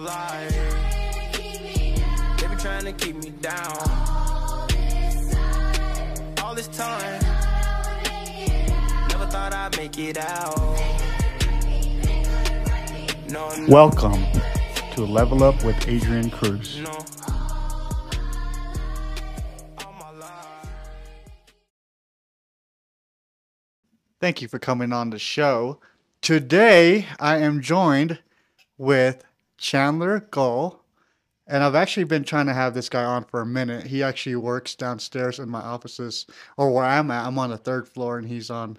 life. They been trying to keep me down. All this time. Never thought I'd make it out. No, no, Welcome to Level Up with Adrian Cruz. no. All my life. Thank you for coming on the show. Today, I am joined with Chandler Gull, and I've actually been trying to have this guy on for a minute. He actually works downstairs in my offices, or where I'm at. I'm on the third floor, and he's on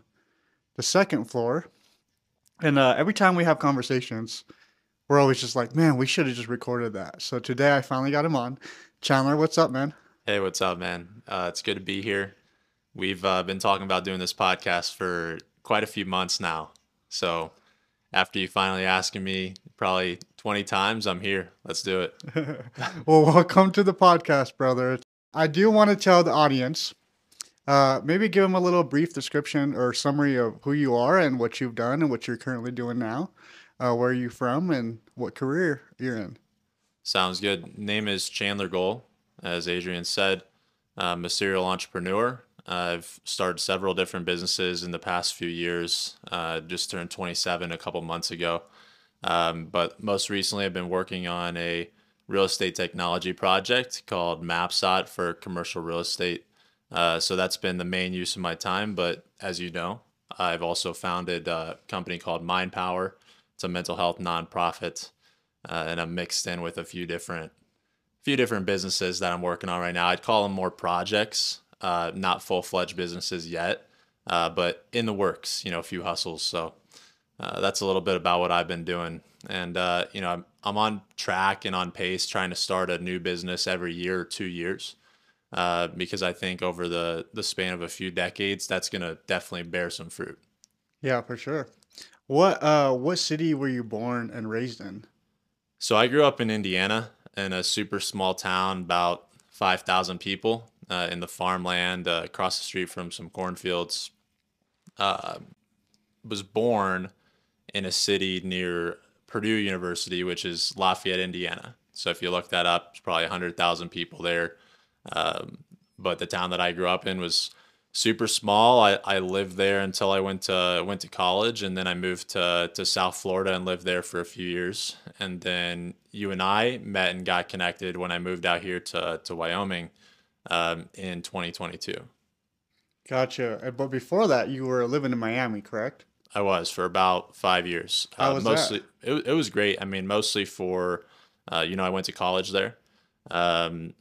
the second floor. And uh, every time we have conversations, we're always just like, man, we should have just recorded that. So today, I finally got him on. Chandler, what's up, man? Hey, what's up, man? Uh, it's good to be here. We've uh, been talking about doing this podcast for quite a few months now. So after you finally asking me probably 20 times, I'm here. Let's do it. well, welcome to the podcast, brother. I do want to tell the audience, uh, maybe give them a little brief description or summary of who you are and what you've done and what you're currently doing now. Uh, where are you from and what career you're in? Sounds good. Name is Chandler Gull. As Adrian said, I'm a serial entrepreneur. I've started several different businesses in the past few years. Uh, just turned 27 a couple months ago. Um, but most recently, I've been working on a real estate technology project called MapZot for commercial real estate. Uh, so that's been the main use of my time. But as you know, I've also founded a company called Mind Power. It's a mental health nonprofit, uh, and I'm mixed in with a few different few different businesses that I'm working on right now. I'd call them more projects, uh, not full fledged businesses yet, uh, but in the works. You know, a few hustles. So uh, that's a little bit about what I've been doing. And uh, you know, I'm, I'm on track and on pace, trying to start a new business every year or two years, uh, because I think over the the span of a few decades, that's gonna definitely bear some fruit. Yeah, for sure. What uh, what city were you born and raised in? So I grew up in Indiana in a super small town, about 5,000 people uh, in the farmland uh, across the street from some cornfields. Uh, was born in a city near Purdue University, which is Lafayette, Indiana. So if you look that up, it's probably 100,000 people there. Um, but the town that I grew up in was super small. I, I lived there until I went to went to college, and then I moved to to South Florida and lived there for a few years. And then you and I met and got connected when I moved out here to to Wyoming um, in 2022. Gotcha. But before that, you were living in Miami, correct? I was for about five years. How uh, was that? mostly, It, it was great. I mean, mostly for, uh, you know, I went to college there, um,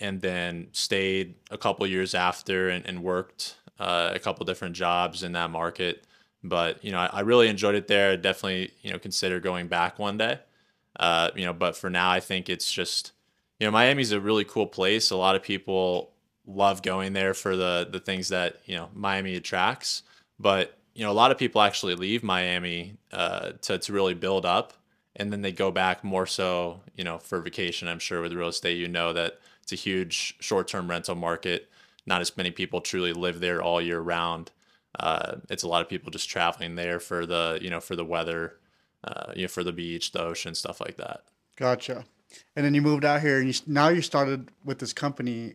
and then stayed a couple years after and, and worked uh, a couple different jobs in that market. But you know, I, I really enjoyed it there. I'd definitely, you know, consider going back one day. Uh, you know, but for now, I think it's just, you know, Miami's a really cool place. A lot of people love going there for the the things that you know Miami attracts. But you know, a lot of people actually leave Miami uh, to to really build up, and then they go back more so, you know, for vacation. I'm sure with real estate, you know that it's a huge short term rental market. Not as many people truly live there all year round. Uh, it's a lot of people just traveling there for the you know for the weather, uh, you know, for the beach, the ocean, stuff like that. Gotcha. And then you moved out here, and you now you started with this company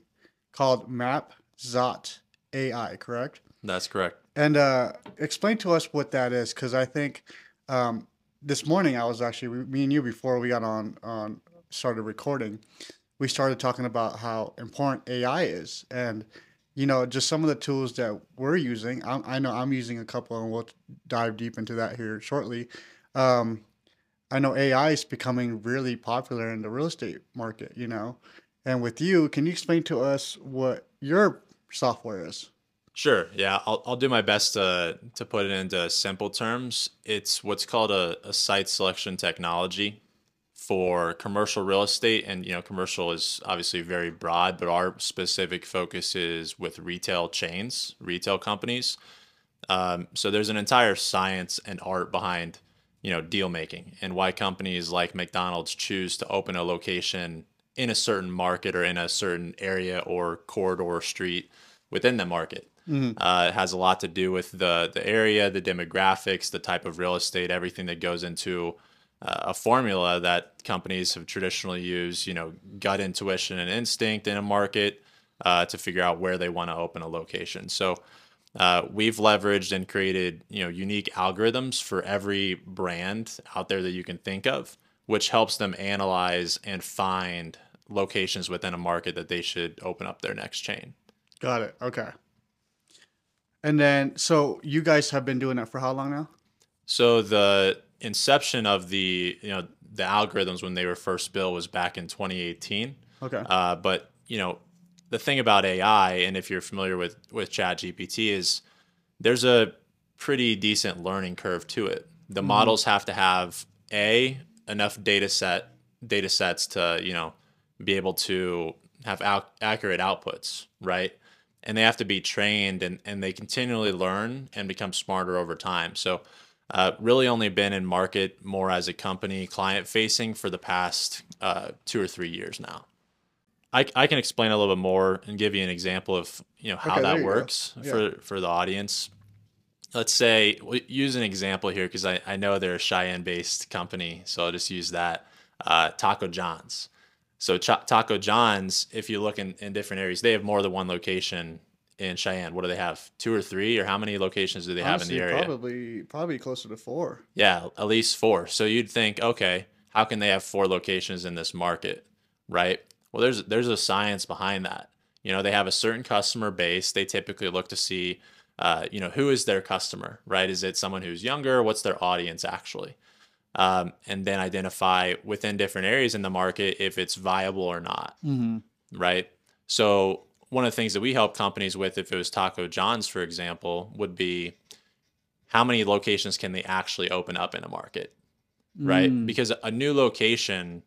called MapZot AI, correct? That's correct. And uh, explain to us what that is, because I think um, this morning I was actually me and you before we got on on started recording, we started talking about how important AI is, and you know just some of the tools that we're using. I, I know I'm using a couple, and we'll dive deep into that here shortly. Um, I know AI is becoming really popular in the real estate market, you know. And with you, can you explain to us what your software is? Sure. Yeah, I'll, I'll do my best to to put it into simple terms. It's what's called a, a site selection technology for commercial real estate, and you know, commercial is obviously very broad, but our specific focus is with retail chains, retail companies. Um, so there's an entire science and art behind you know deal making and why companies like McDonald's choose to open a location in a certain market or in a certain area or corridor or street within the market. Uh, it has a lot to do with the the area, the demographics, the type of real estate, everything that goes into uh, a formula that companies have traditionally used, you know, gut intuition and instinct in a market uh, to figure out where they want to open a location. So uh, we've leveraged and created, you know, unique algorithms for every brand out there that you can think of, which helps them analyze and find locations within a market that they should open up their next chain. Got it. Okay. And then, so you guys have been doing that for how long now? So the inception of the you know the algorithms when they were first built was back in 2018. Okay. Uh, but you know the thing about AI, and if you're familiar with with Chat GPT, is there's a pretty decent learning curve to it. The Mm-hmm. models have to have a enough data set data sets to you know be able to have accurate outputs, right? And they have to be trained and, and they continually learn and become smarter over time. So, uh, really only been in market more as a company client facing for the past uh, two or three years now. I, I can explain a little bit more and give you an example of you know how Okay, that works Yeah. for for the audience. Let's say we'll use an example here because I, I know they're a Cheyenne based company, so I'll just use that. Uh, Taco John's. So Ch- Taco John's, if you look in, in different areas, they have more than one location in Cheyenne. What do they have? Two or three, or how many locations do they have in the area? probably probably closer to four. Yeah, at least four. So you'd think, okay, how can they have four locations in this market, right? Well, there's there's a science behind that. You know, they have a certain customer base. They typically look to see, uh, you know, who is their customer, right? Is it someone who's younger? What's their audience actually? Um, and then identify within different areas in the market if it's viable or not Mm-hmm. right? So one of the things that we help companies with, if it was Taco John's, for example, would be how many locations can they actually open up in a market, right? Mm. Because a new location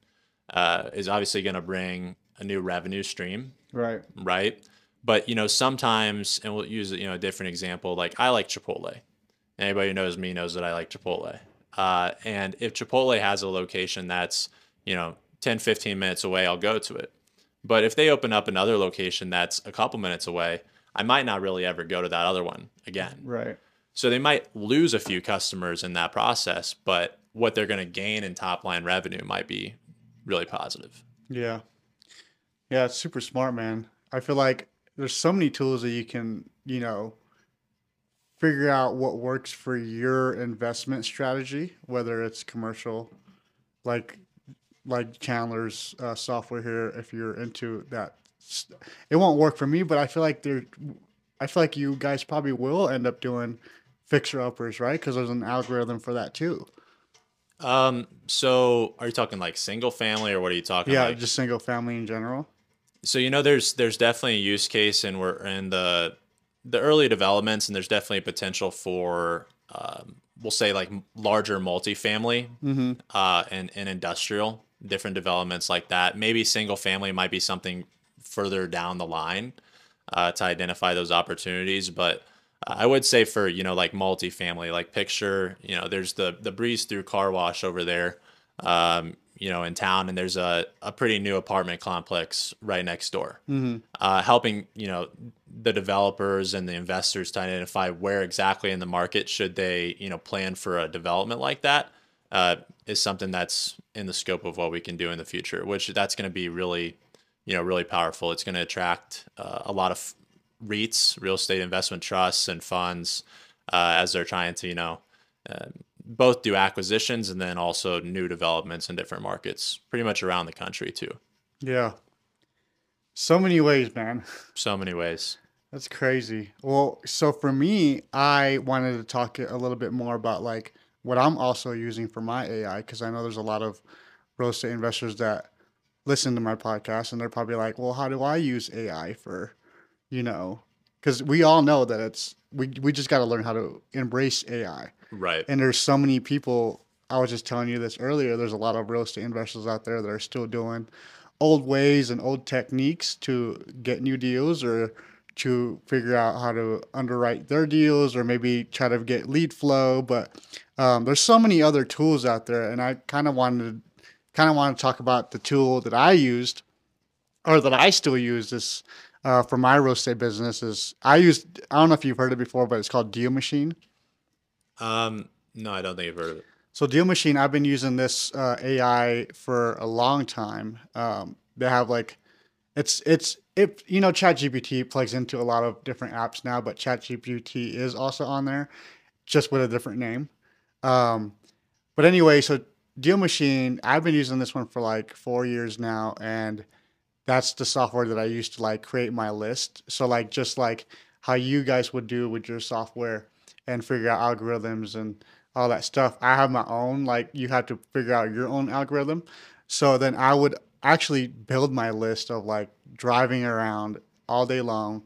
uh, is obviously going to bring a new revenue stream, Right. right? But you know, sometimes, and we'll use you know a different example. Like I like Chipotle. Anybody who knows me knows that I like Chipotle. Uh, and if Chipotle has a location that's you know 10, 15 minutes away, I'll go to it. But if they open up another location that's a couple minutes away, I might not really ever go to that other one again. Right. So they might lose a few customers in that process, but what they're going to gain in top line revenue might be really positive. Yeah. Yeah, it's super smart, man. I feel like there's so many tools that you can, you know, figure out what works for your investment strategy, whether it's commercial, like like Chandler's uh, software here. If you're into that, it won't work for me, but I feel like there, I feel like you guys probably will end up doing fixer uppers, right? Because there's an algorithm for that too. Um, so are you talking like single family or what are you talking Yeah, like? just single family in general. So you know, there's there's definitely a use case, and we're in the the early developments, and there's definitely potential for um, we'll say like larger multifamily Mm-hmm. uh, and and industrial different developments like that. Maybe single family might be something further down the line uh, to identify those opportunities, but. I would say for you know like multifamily, like picture you know there's the the breeze through car wash over there, um, you know in town, and there's a a pretty new apartment complex right next door Mm-hmm. uh, helping you know the developers and the investors to identify where exactly in the market should they you know plan for a development like that uh, is something that's in the scope of what we can do in the future which that's going to be really you know really powerful it's going to attract uh, a lot of REITs real estate investment trusts and funds uh, as they're trying to you know uh, both do acquisitions and then also new developments in different markets pretty much around the country too Yeah. So many ways, man. so many ways That's crazy. Well, so for me, I wanted to talk a little bit more about like what I'm also using for my AI because I know there's a lot of real estate investors that listen to my podcast and they're probably like, "Well, how do I use AI for, you know, because we all know that it's we we just got to learn how to embrace AI. right And there's so many people. I was just telling you this earlier. There's a lot of real estate investors out there that are still doing old ways and old techniques to get new deals or to figure out how to underwrite their deals or maybe try to get lead flow. But um, there's so many other tools out there, and I kind of wanted kind of want to talk about the tool that I used or that I still use this uh, for my real estate business. Is I used I don't know if you've heard it before, but it's called Deal Machine. Um, no, I don't think I've heard of it. So Deal Machine, I've been using this uh, AI for a long time. Um, they have like, it's it's it you know ChatGPT plugs into a lot of different apps now, but ChatGPT is also on there, just with a different name. Um, but anyway, so Deal Machine, I've been using this one for like four years now, and that's the software that I use to like create my list. So like just like how you guys would do with your software and figure out algorithms and all that stuff. I have my own, like you have to figure out your own algorithm. So then I would actually build my list of like driving around all day long,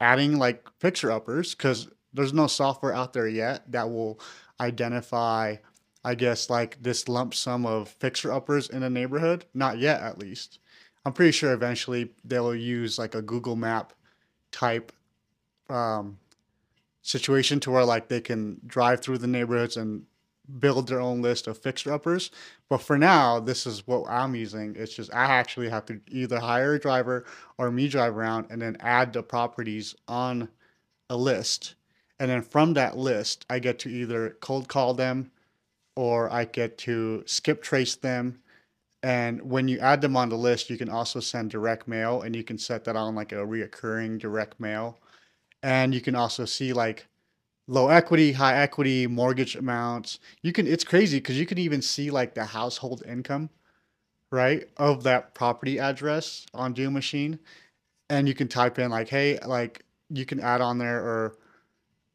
adding like fixer uppers because there's no software out there yet that will identify, I guess, like this lump sum of fixer uppers in a neighborhood. Not yet, at least. I'm pretty sure eventually they'll use like a Google Map type um, situation to where like they can drive through the neighborhoods and build their own list of fixer uppers. But for now, this is what I'm using. It's just I actually have to either hire a driver or me drive around and then add the properties on a list. And then from that list, I get to either cold call them or I get to skip trace them. And when you add them on the list, you can also send direct mail and you can set that on like a reoccurring direct mail and you can also see like low equity, high equity, mortgage amounts. You can it's crazy because you can even see like the household income, right, of that property address on Deal Machine, and you can type in like, hey, like you can add on there or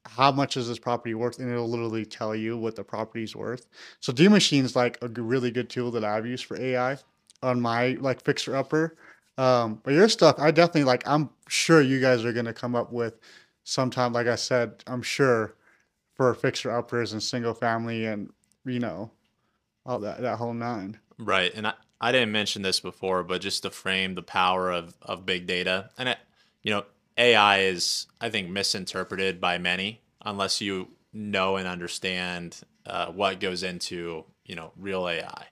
how much is this property worth, and it'll literally tell you what the property's worth. So Deal Machine's like a really good tool that I've used for AI on my like fixer upper um, but your stuff, I definitely like. I'm sure you guys are gonna come up with sometime. Like I said, I'm sure for fixer uppers and single family and you know all that that whole nine. Right, and I, I didn't mention this before, but just to frame the power of of big data, and it, you know, AI is I think misinterpreted by many unless you know and understand uh, what goes into you know real AI.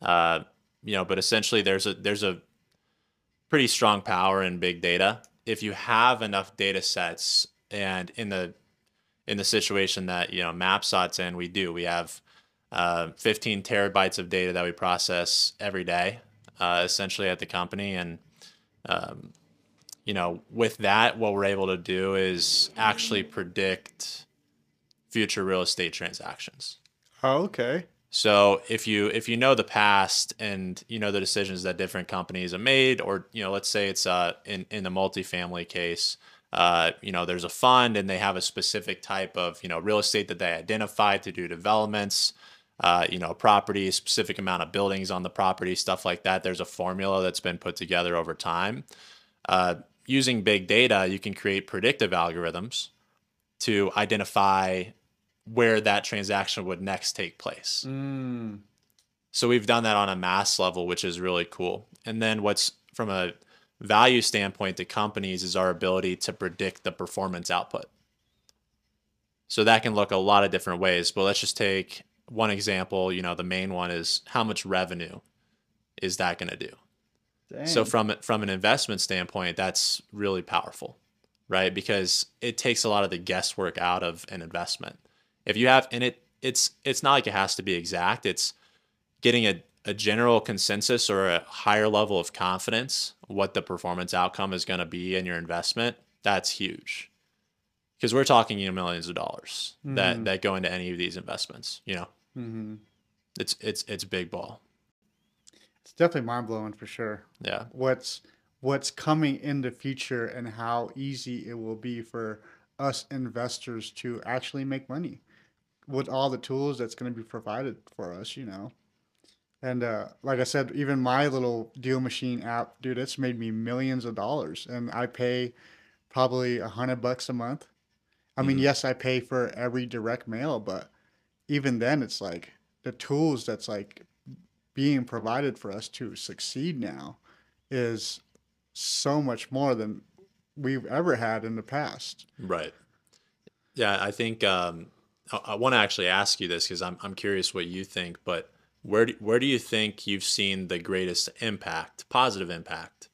Uh, you know, but essentially there's a there's a pretty strong power in big data. If you have enough data sets and in the in the situation that you know MapZot's in, we do. We have uh, 15 terabytes of data that we process every day, uh, essentially at the company, and um, you know, with that, what we're able to do is actually predict future real estate transactions. Oh, okay. So if you if you know the past and you know the decisions that different companies have made, or you know, let's say it's uh in in the multifamily case, uh, you know, there's a fund and they have a specific type of you know real estate that they identify to do developments, uh, you know, property, specific amount of buildings on the property, stuff like that. There's a formula that's been put together over time. Uh, using big data, you can create predictive algorithms to identify where that transaction would next take place. Mm. So we've done that on a mass level, which is really cool. And then what's from a value standpoint to companies is our ability to predict the performance output. So that can look a lot of different ways, but let's just take one example, you know, the main one is how much revenue is that going to do? Dang. So from from an investment standpoint, that's really powerful, right? Because it takes a lot of the guesswork out of an investment if you have and it it's it's not like it has to be exact. It's getting a, a general consensus or a higher level of confidence what the performance outcome is going to be in your investment that's huge. Because we're talking you know millions of dollars mm-hmm. that that go into any of these investments you know? Mm-hmm. it's it's it's big ball. It's definitely mind-blowing for sure. Yeah. What's what's coming in the future and how easy it will be for us investors to actually make money with all the tools that's going to be provided for us, you know. And uh, like I said, even my little deal machine app, dude, it's made me millions of dollars, and I pay probably a hundred bucks a month. I mean, mm-hmm. yes, I pay for every direct mail, but even then, it's like the tools that's like being provided for us to succeed now is so much more than we've ever had in the past. Right. Yeah, I think um, I, want to actually ask you this because I'm I'm curious what you think. But where do, where do you think you've seen the greatest impact, positive impact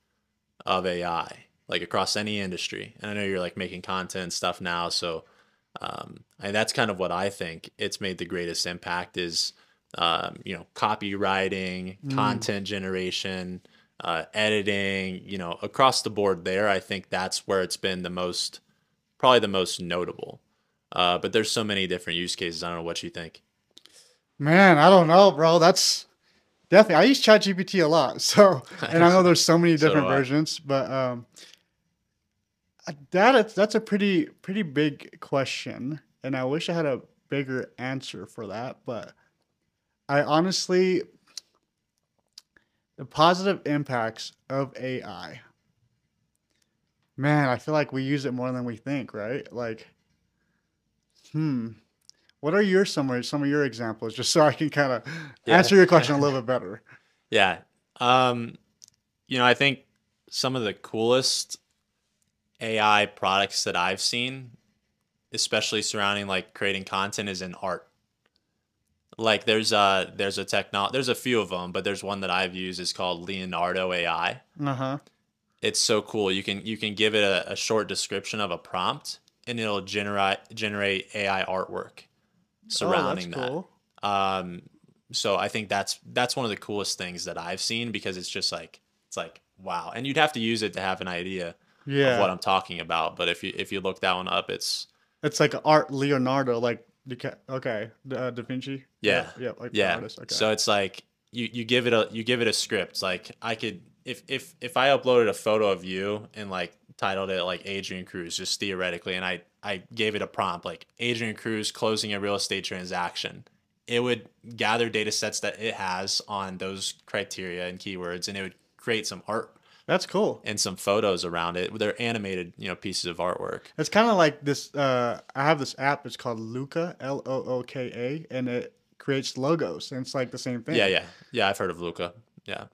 of AI, like across any industry? And I know you're like making content stuff now, so Um, and that's kind of what I think it's made the greatest impact is, um, you know, copywriting, content generation, uh, editing, you know, across the board there. I think that's where it's been the most, probably the most notable. Uh, but there's so many different use cases. I don't know what you think. Man, I don't know, bro. That's definitely. I use ChatGPT a lot, so and I know there's so many different I. versions, but um, uh, that that's a pretty pretty big question, and I wish I had a bigger answer for that. But I honestly, the positive impacts of AI. Man, I feel like we use it more than we think, right? Like, hmm. What are your some of some of your examples, just so I can kind of Yeah. answer your question a little bit better? Yeah. Um, you know, I think some of the coolest AI products that I've seen, especially surrounding like creating content, is in art. Like there's a there's a techno there's a few of them, but there's one that I've used is called Leonardo AI. Uh huh. It's so cool. You can you can give it a, a short description of a prompt, and it'll generate generate AI artwork surrounding that. cool. Um, so I think that's that's one of the coolest things that I've seen because it's just like it's like wow, and you'd have to use it to have an idea of what I'm talking about. But if you if you look that one up, it's it's like art Leonardo, like okay, Da, da Vinci. Yeah. yeah, like yeah. artist. Okay. So it's like you you give it a you give it a script. Like I could if if if I uploaded a photo of you and like titled it like Adrian Cruz, just theoretically, and I I gave it a prompt like Adrian Cruz closing a real estate transaction. It would gather data sets that it has on those criteria and keywords, and it would create some art that's cool. and some photos around it. They're animated, you know, pieces of artwork. It's kind of like this. Uh, I have this app. It's called Looka, L O O K A, and it creates logos, and it's like the same thing. Yeah, yeah, yeah. I've heard of Looka. Yeah,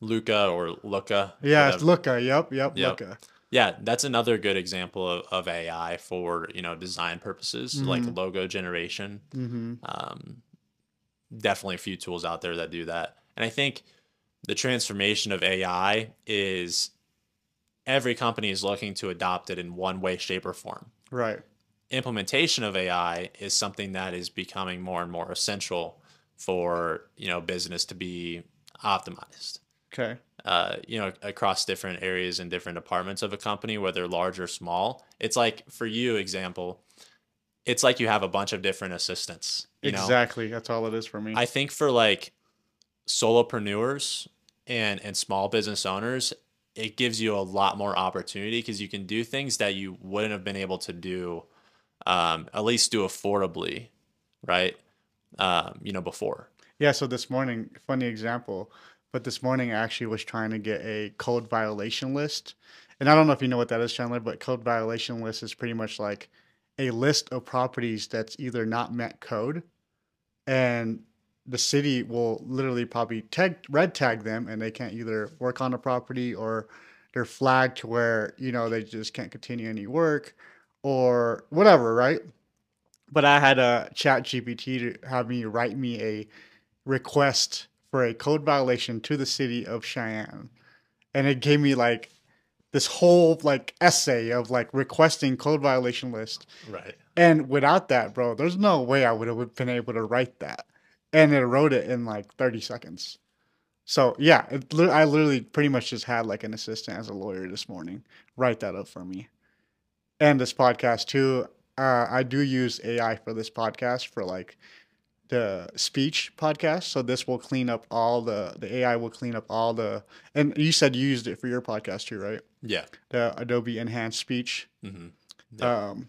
Looka or Looka. Yeah, it's. Looka. Yep, yep, Yep. Looka. Yeah, that's another good example of, of AI for you know design purposes, like Mhm. logo generation. Mm-hmm. Um, definitely a few tools out there that do that, and I think the transformation of AI is every company is looking to adopt it in one way, shape, or form. Right. Implementation of AI is something that is becoming more and more essential for you know business to be optimized Okay. uh, you know, across different areas and different departments of a company, whether large or small. It's like for you, example, it's like you have a bunch of different assistants. You know, exactly. That's all it is for me. I think for like solopreneurs and and small business owners, it gives you a lot more opportunity because you can do things that you wouldn't have been able to do, um, at least do affordably, right? Um, you know, before. Yeah, so this morning, funny example, but this morning I actually was trying to get a code violation list. And I don't know if you know what that is, Chandler, but code violation list is pretty much like a list of properties that's either not met code and the city will literally probably tag red tag them and they can't either work on the property or they're flagged to where, you know, they just can't continue any work or whatever, right? But I had a chat GPT to have me write me a request for a code violation to the city of Cheyenne. And it gave me like this whole like essay of like requesting code violation list. Right. And without that, bro, there's no way I would have been able to write that. And it wrote it in like 30 seconds. So yeah, it, I literally pretty much just had like an assistant as a lawyer this morning write that up for me. And this podcast too. Uh, I do use AI for this podcast for like the speech podcast. So this will clean up all the the AI will clean up all the. And you said you used it for your podcast too, right? Yeah. The Adobe Enhanced Speech. hmm Yeah. Um,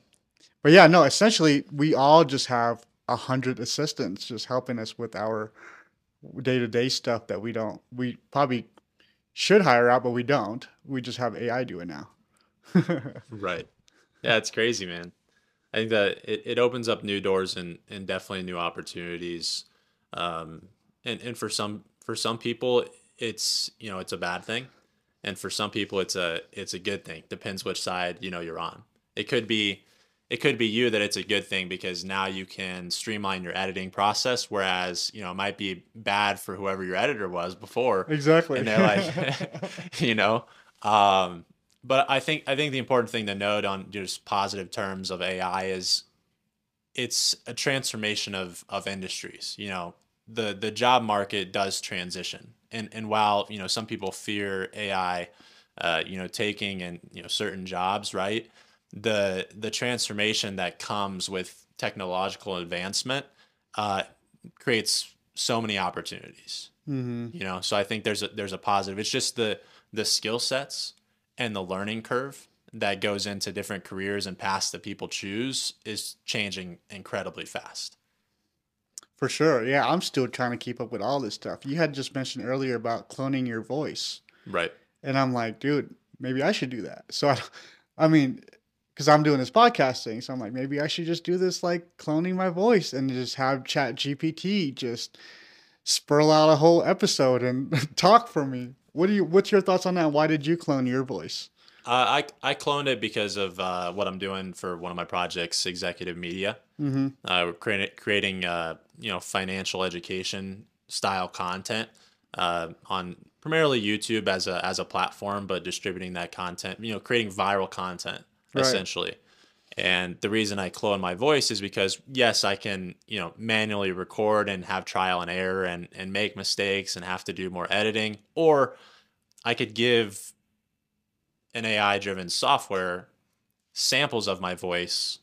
but yeah, no, essentially we all just have a hundred assistants just helping us with our day to day stuff that we don't, we probably should hire out, but we don't. We just have AI do it now. Right. Yeah, it's crazy, man. I think that it, it opens up new doors and, and definitely new opportunities. Um, and, and for some for some people it's you know it's a bad thing. And for some people it's a it's a good thing. Depends which side, you know, you're on. It could be it could be you that it's a good thing because now you can streamline your editing process, whereas, you know, it might be bad for whoever your editor was before exactly. and they're like you know um but I think I think the important thing to note on just positive terms of AI is it's a transformation of of industries. You know, the the job market does transition, and and while you know some people fear AI, uh, you know, taking and you know certain jobs, right? The the transformation that comes with technological advancement uh, creates so many opportunities. Mm-hmm. You know, so I think there's a there's a positive. It's just the the skill sets and the learning curve that goes into different careers and paths that people choose is changing incredibly fast. For sure. Yeah, I'm still trying to keep up with all this stuff. You had just mentioned earlier about cloning your voice. Right. And I'm like, dude, maybe I should do that. So I, I mean, because I'm doing this podcasting, so I'm like, maybe I should just do this like cloning my voice and just have Chat GPT just spurl out a whole episode and talk for me. What do you? What's your thoughts on that? Why did you clone your voice? Uh, I I cloned it because of uh, what I'm doing for one of my projects, executive media. Mm-hmm. Uh, creating creating uh, you know financial education style content uh, on primarily YouTube as a as a platform, but distributing that content, you know, creating viral content Right. essentially. And the reason I clone my voice is because yes, I can you know manually record and have trial and error and and make mistakes and have to do more editing, or I could give an AI driven software samples of my voice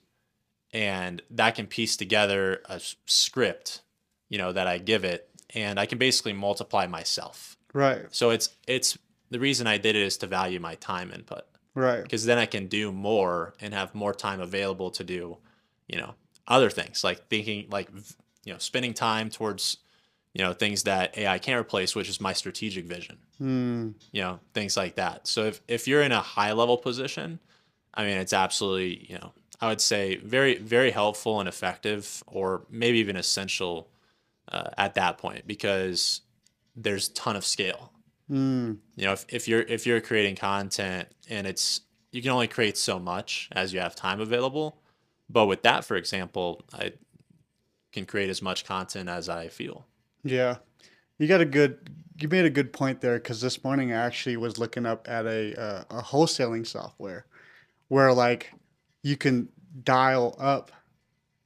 and that can piece together a script you know that I give it and I can basically multiply myself. Right. So it's it's the reason I did it is to value my time input Right. because then I can do more and have more time available to do, you know, other things like thinking like you know, spending time towards you know, things that AI can't replace, which is my strategic vision Hmm. you know things like that so if, if you're in a high level position i mean it's absolutely you know i would say very very helpful and effective or maybe even essential uh, at that point because there's a ton of scale Hmm. you know if, if you're if you're creating content and it's you can only create so much as you have time available but with that for example i can create as much content as i feel Yeah, you got a good. You made a good point there because this morning I actually was looking up at a uh, a wholesaling software where like you can dial up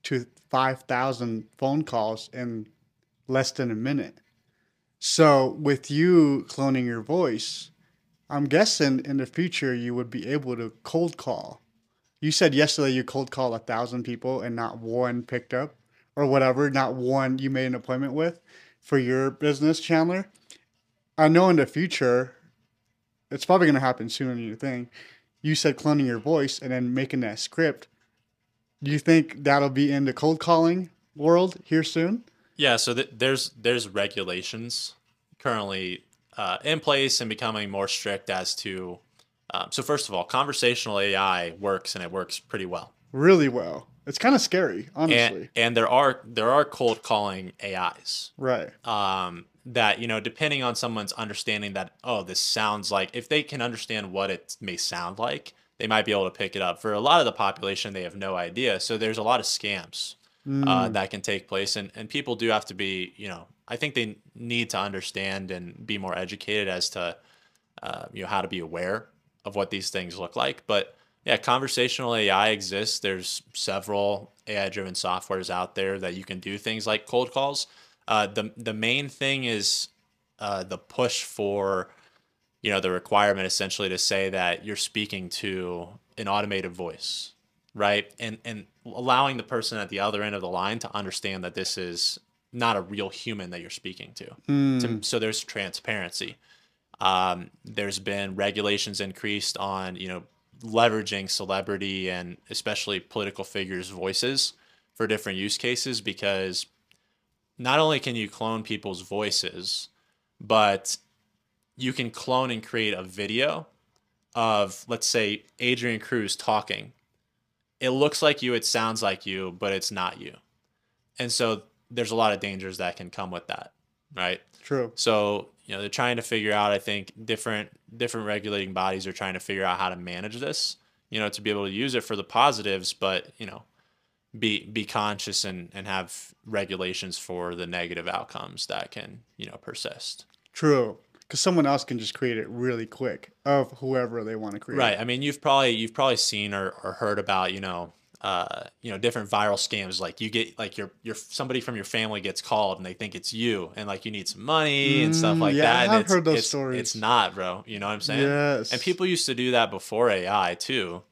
to five thousand phone calls in less than a minute. So with you cloning your voice, I'm guessing in the future you would be able to cold call. You said yesterday you cold call a thousand people and not one picked up or whatever, not one you made an appointment with for your business, Chandler. I know in the future, it's probably going to happen sooner than you think. You said cloning your voice and then making that script. Do you think that'll be in the cold calling world here soon? Yeah, so th- there's there's regulations currently uh, in place and becoming more strict as to. Um, so first of all, conversational AI works and it works pretty well. Really well. It's kind of scary, honestly. And and there are there are cold calling AIs right. um, that you know depending on someone's understanding that oh this sounds like if they can understand what it may sound like they might be able to pick it up. For a lot of the population, they have no idea. So there's a lot of scams uh, Mm. that can take place, and and people do have to be you know I think they need to understand and be more educated as to uh, you know how to be aware of what these things look like. But yeah, conversational AI exists. There's several AI driven softwares out there that you can do things like cold calls. Uh, the the main thing is uh, the push for you know the requirement essentially to say that you're speaking to an automated voice right and and allowing the person at the other end of the line to understand that this is not a real human that you're speaking to, Mm. to so there's transparency um, there's been regulations increased on you know leveraging celebrity and especially political figures voices for different use cases because not only can you clone people's voices but you can clone and create a video of let's say Adrian Cruz talking. It looks like you, it sounds like you, but it's not you. And so there's a lot of dangers that can come with that, right? True. So, you know, they're trying to figure out I think different different regulating bodies are trying to figure out how to manage this, you know, to be able to use it for the positives, but, you know, be be conscious and and have regulations for the negative outcomes that can, you know, persist. True. Because someone else can just create it really quick of whoever they want to create. Right. I mean, you've probably you've probably seen or, or heard about you know uh, you know different viral scams like you get like your your somebody from your family gets called and they think it's you and like you need some money and stuff Mm, like yeah, that. I've it's, heard those it's, stories. It's not, bro. You know what I'm saying? Yes. And people used to do that before AI too.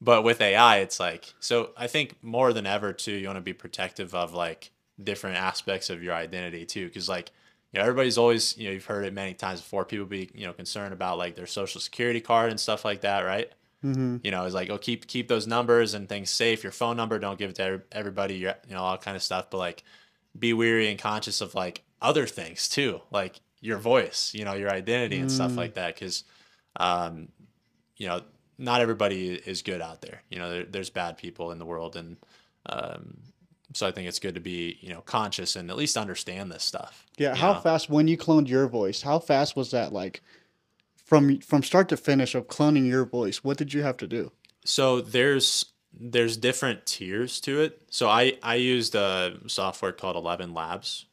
But with AI, it's like so. I think more than ever too, you want to be protective of like different aspects of your identity too, because like you know everybody's always you know you've heard it many times before. People be you know concerned about like their social security card and stuff like that, right? Mm-hmm. you know, it's like, oh, keep keep those numbers and things safe. Your phone number, don't give it to everybody. Your, you know, all kind of stuff. But like, be weary and conscious of like other things too, like your voice, you know, your identity and stuff like that. Because, um, you know, not everybody is good out there. You know, there, there's bad people in the world, and um, so I think it's good to be you know conscious and at least understand this stuff. Yeah, how know? fast when you cloned your voice? How fast was that like from from start to finish of cloning your voice? What did you have to do? So there's there's different tiers to it. So I I used a software called Eleven Labs,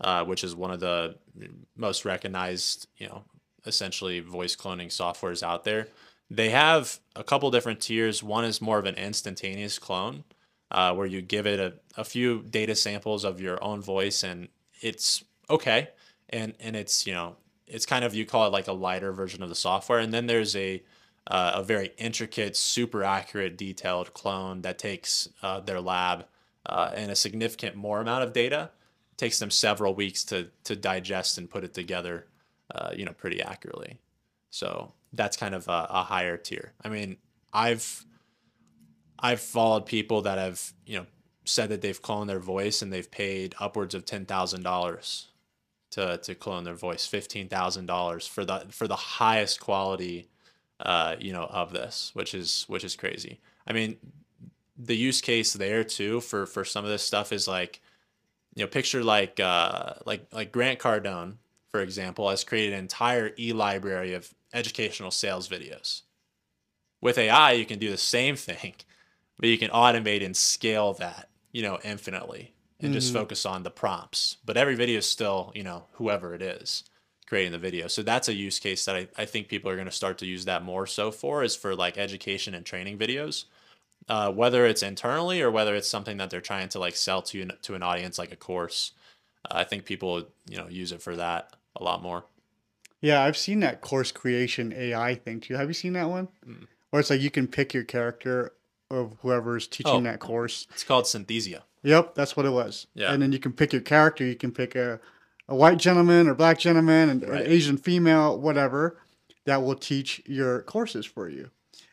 uh, which is one of the most recognized, you know, essentially voice cloning softwares out there. They have a couple different tiers. One is more of an instantaneous clone, uh, where you give it a, a few data samples of your own voice, and it's okay, and and it's you know it's kind of you call it like a lighter version of the software, and then there's a uh, a very intricate, super accurate, detailed clone that takes uh, their lab uh, and a significant more amount of data. It takes them several weeks to to digest and put it together, uh, you know, pretty accurately. So that's kind of a, a higher tier. I mean, I've I've followed people that have you know said that they've cloned their voice and they've paid upwards of ten thousand dollars to to clone their voice, fifteen thousand dollars for the for the highest quality uh, you know, of this, which is which is crazy. I mean, the use case there too for for some of this stuff is like, you know, picture like uh, like like Grant Cardone, for example, has created an entire e library of educational sales videos. With AI, you can do the same thing, but you can automate and scale that, you know, infinitely and just focus on the prompts. But every video is still, you know, whoever it is creating the video. So that's a use case that I, I think people are going to start to use that more so for is for like education and training videos. Uh, whether it's internally or whether it's something that they're trying to like sell to an, to an audience like a course. Uh, I think people, you know, use it for that a lot more. Yeah, I've seen that course creation AI thing too. Have you seen that one? Where it's like you can pick your character of whoever's teaching Oh. that course. It's called Synthesia. Yep, that's what it was. Yeah. And then you can pick your character. You can pick a, a white gentleman or black gentleman and Right. an Asian female, whatever, that will teach your courses for you.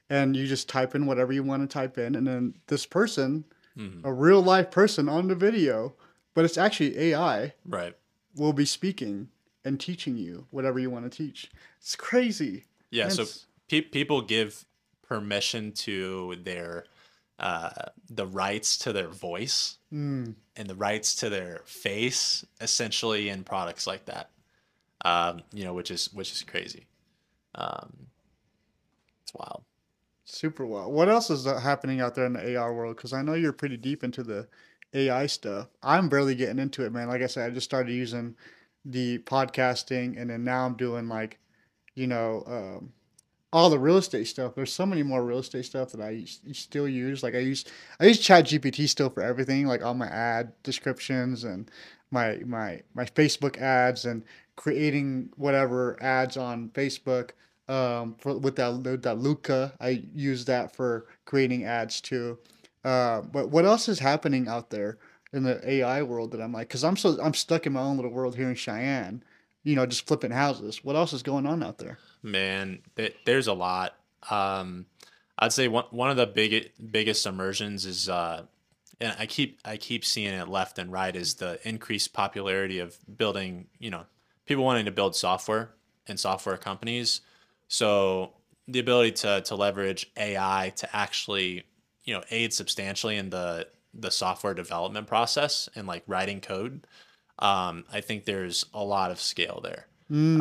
And you just type in whatever you want to type in. And then this person, Mhm. a real life person on the video, but it's actually AI, Right. will be speaking and teaching you whatever you want to teach. It's crazy. Yeah. So pe- people give permission to their uh, the rights to their voice Mm. and the rights to their face, essentially, in products like that. Um, you know, which is which is crazy. Um, it's wild. Super well. What else is uh, happening out there in the AR world? Because I know you're pretty deep into the AI stuff. I'm barely getting into it, man. Like I said, I just started using the podcasting, and then now I'm doing like, you know, um, all the real estate stuff. There's so many more real estate stuff that I s- still use. Like I use I use Chat GPT still for everything, like all my ad descriptions and my my my Facebook ads and creating whatever ads on Facebook. Um, for with that with that Looka, I use that for creating ads too. Uh, but what else is happening out there in the AI world that I'm like, because I'm so I'm stuck in my own little world here in Cheyenne, you know, just flipping houses. What else is going on out there? Man, th- there's a lot. Um, I'd say one one of the big biggest immersions is, uh, and I keep I keep seeing it left and right is the increased popularity of building. You know, people wanting to build software and software companies. So the ability to to leverage AI to actually you know aid substantially in the the software development process and like writing code. Um, I think there's a lot of scale there.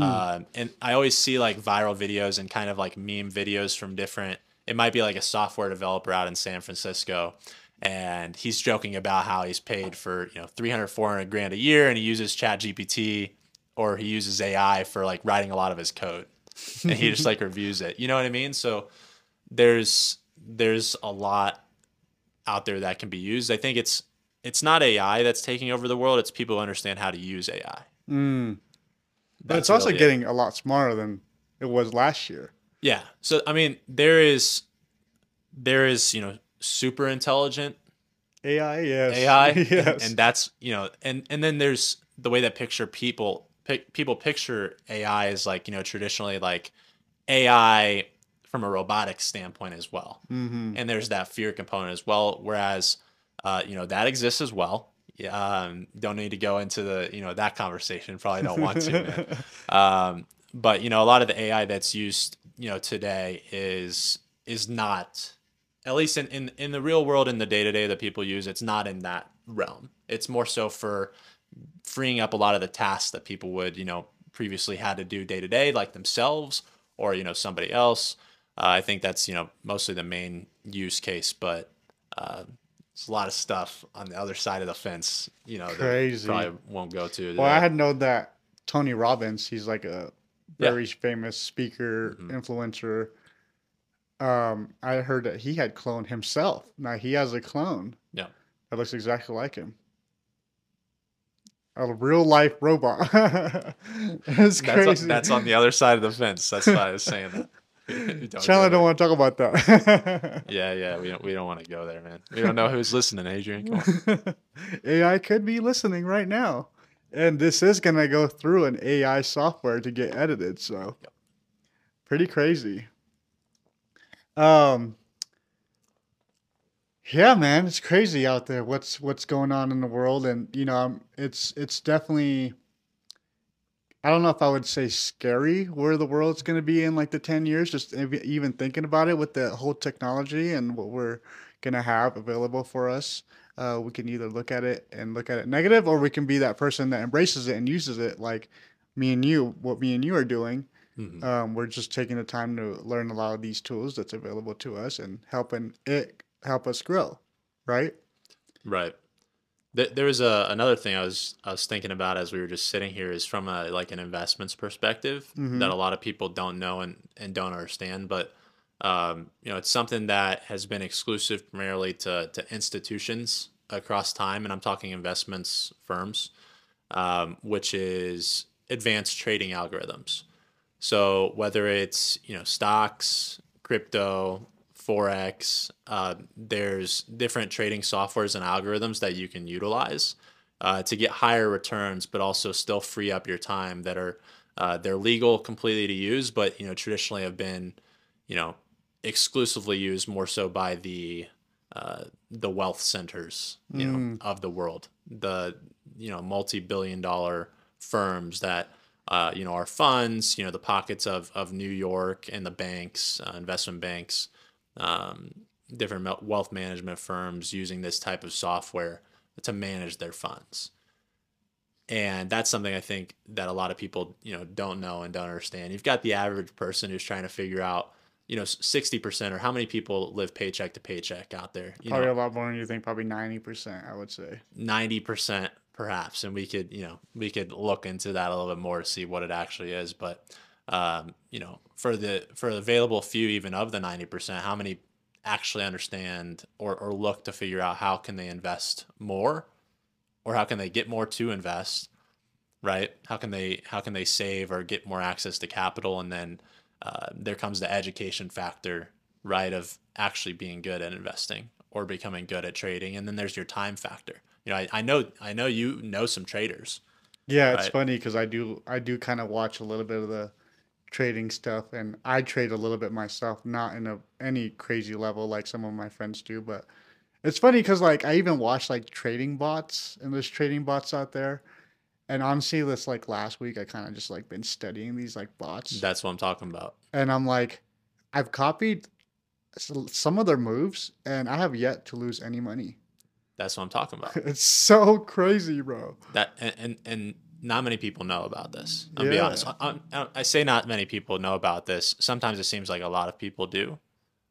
Um, and I always see like viral videos and kind of like meme videos from different. It might be like a software developer out in San Francisco, and he's joking about how he's paid for you know 300, 400 grand a year, and he uses Chat GPT or he uses AI for like writing a lot of his code, and he just like reviews it. You know what I mean? So there's there's a lot out there that can be used. I think it's it's not AI that's taking over the world. It's people who understand how to use AI. Mm. But That's it's also really it. getting a lot smarter than it was last year. Yeah. So I mean, there is there is you know super intelligent AI, yes. AI, yes. and, that's you know, and and then there's the way that picture people pic, people picture AI is like you know traditionally like AI from a robotic standpoint as well, hmm and there's that fear component as well. Whereas uh, you know that exists as well. Yeah, um, don't need to go into the you know that conversation. Probably don't want to. Um, but you know, a lot of the AI that's used, you know, today is is not, at least in in, in the real world, in the day to day that people use, it's not in that realm. It's more so for freeing up a lot of the tasks that people would, you know, previously had to do day to day, like themselves or you know somebody else. Uh, I think that's you know mostly the main use case, but uh, there's a lot of stuff on the other side of the fence, you know, that Crazy. probably won't go to. Well, I had known that Tony Robbins, he's like a Yeah. very famous speaker, Mhm. influencer. Um, I heard that he had cloned himself. Now he has a clone yeah. that looks exactly like him. A real life robot. it's That's crazy. on, that's on the other side of the fence. That's why I was saying that. Chandler don't want to talk about that. Yeah, yeah, we don't we don't want to go there, man. We don't know who's listening, Adrian. AI could be listening right now. And this is going to go through an AI software to get edited. So, pretty crazy. Um, yeah, man, it's crazy out there. What's what's going on in the world, and you know, it's it's definitely. I don't know if I would say scary where the world's going to be in like the ten years. Just even thinking about it with the whole technology and what we're going to have available for us. Uh, we can either look at it and look at it negative, or we can be that person that embraces it and uses it, like me and you. What me and you are doing. Mhm. Um, we're just taking the time to learn a lot of these tools that's available to us and helping it help us grow, right? Right. There, there was a another thing I was I was thinking about as we were just sitting here is from a like an investments perspective Mhm. that a lot of people don't know and, and don't understand, but um, you know it's something that has been exclusive primarily to to institutions across time, and I'm talking investments firms, um, which is advanced trading algorithms. So whether it's you know stocks, crypto, forex, uh, there's different trading softwares and algorithms that you can utilize uh, to get higher returns, but also still free up your time that are uh, they're legal completely to use, but you know traditionally have been you know exclusively used more so by the uh, the wealth centers you know of the world, the you know multi-billion dollar firms that uh, you know are funds, you know the pockets of of New York and the banks, uh, investment banks, um, different wealth management firms using this type of software to manage their funds. And that's something I think that a lot of people, you know, don't know and don't understand. You've got the average person who's trying to figure out, you know, sixty percent or how many people live paycheck to paycheck out there. You Probably know, a lot more than you think. Probably ninety percent, I would say. ninety percent perhaps, and we could, you know, we could look into that a little bit more to see what it actually is. But, um, you know, for the for the available few, even of the ninety percent, how many actually understand or or look to figure out how can they invest more, or how can they get more to invest, right? How can they how can they save or get more access to capital, and then uh, there comes the education factor, right, of actually being good at investing or becoming good at trading, and then there's your time factor. You know, I, I know I know you know some traders. Yeah, it's Right. funny because I do I do kind of watch a little bit of the trading stuff, and I trade a little bit myself, not in a any crazy level like some of my friends do, but it's funny because like I even watch like trading bots, and there's trading bots out there, and honestly, this like last week I kind of just like been studying these like bots, That's what I'm talking about. and I'm like, I've copied some of their moves, and I have yet to lose any money. That's what I'm talking about. It's so crazy, bro. that and, and and not many people know about this. I'll be honest. I, I, I say not many people know about this. Sometimes it seems like a lot of people do,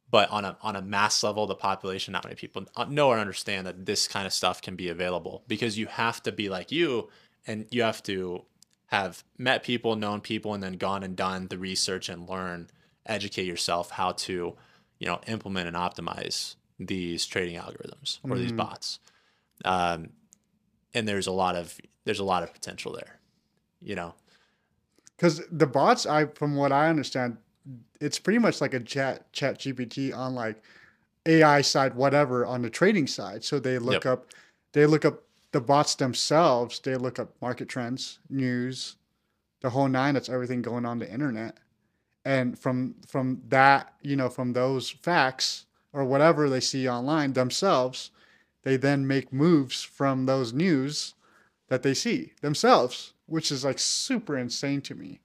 but on a on a mass level, the population, not many people know or understand that this kind of stuff can be available because you have to be like you, and you have to have met people, known people, and then gone and done the research and learn, educate yourself how to, you know, implement and optimize these trading algorithms or these bots. Um, and there's a lot of there's a lot of potential there, you know. Because the bots, I from what I understand, it's pretty much like a chat chat GPT on like AI side, whatever, on the trading side. So they look Yep. up they look up the bots themselves, they look up market trends, news, the whole nine, that's everything going on the internet. And from from that, you know, from those facts or whatever they see online themselves, they then make moves from those news that they see themselves, which is like super insane to me.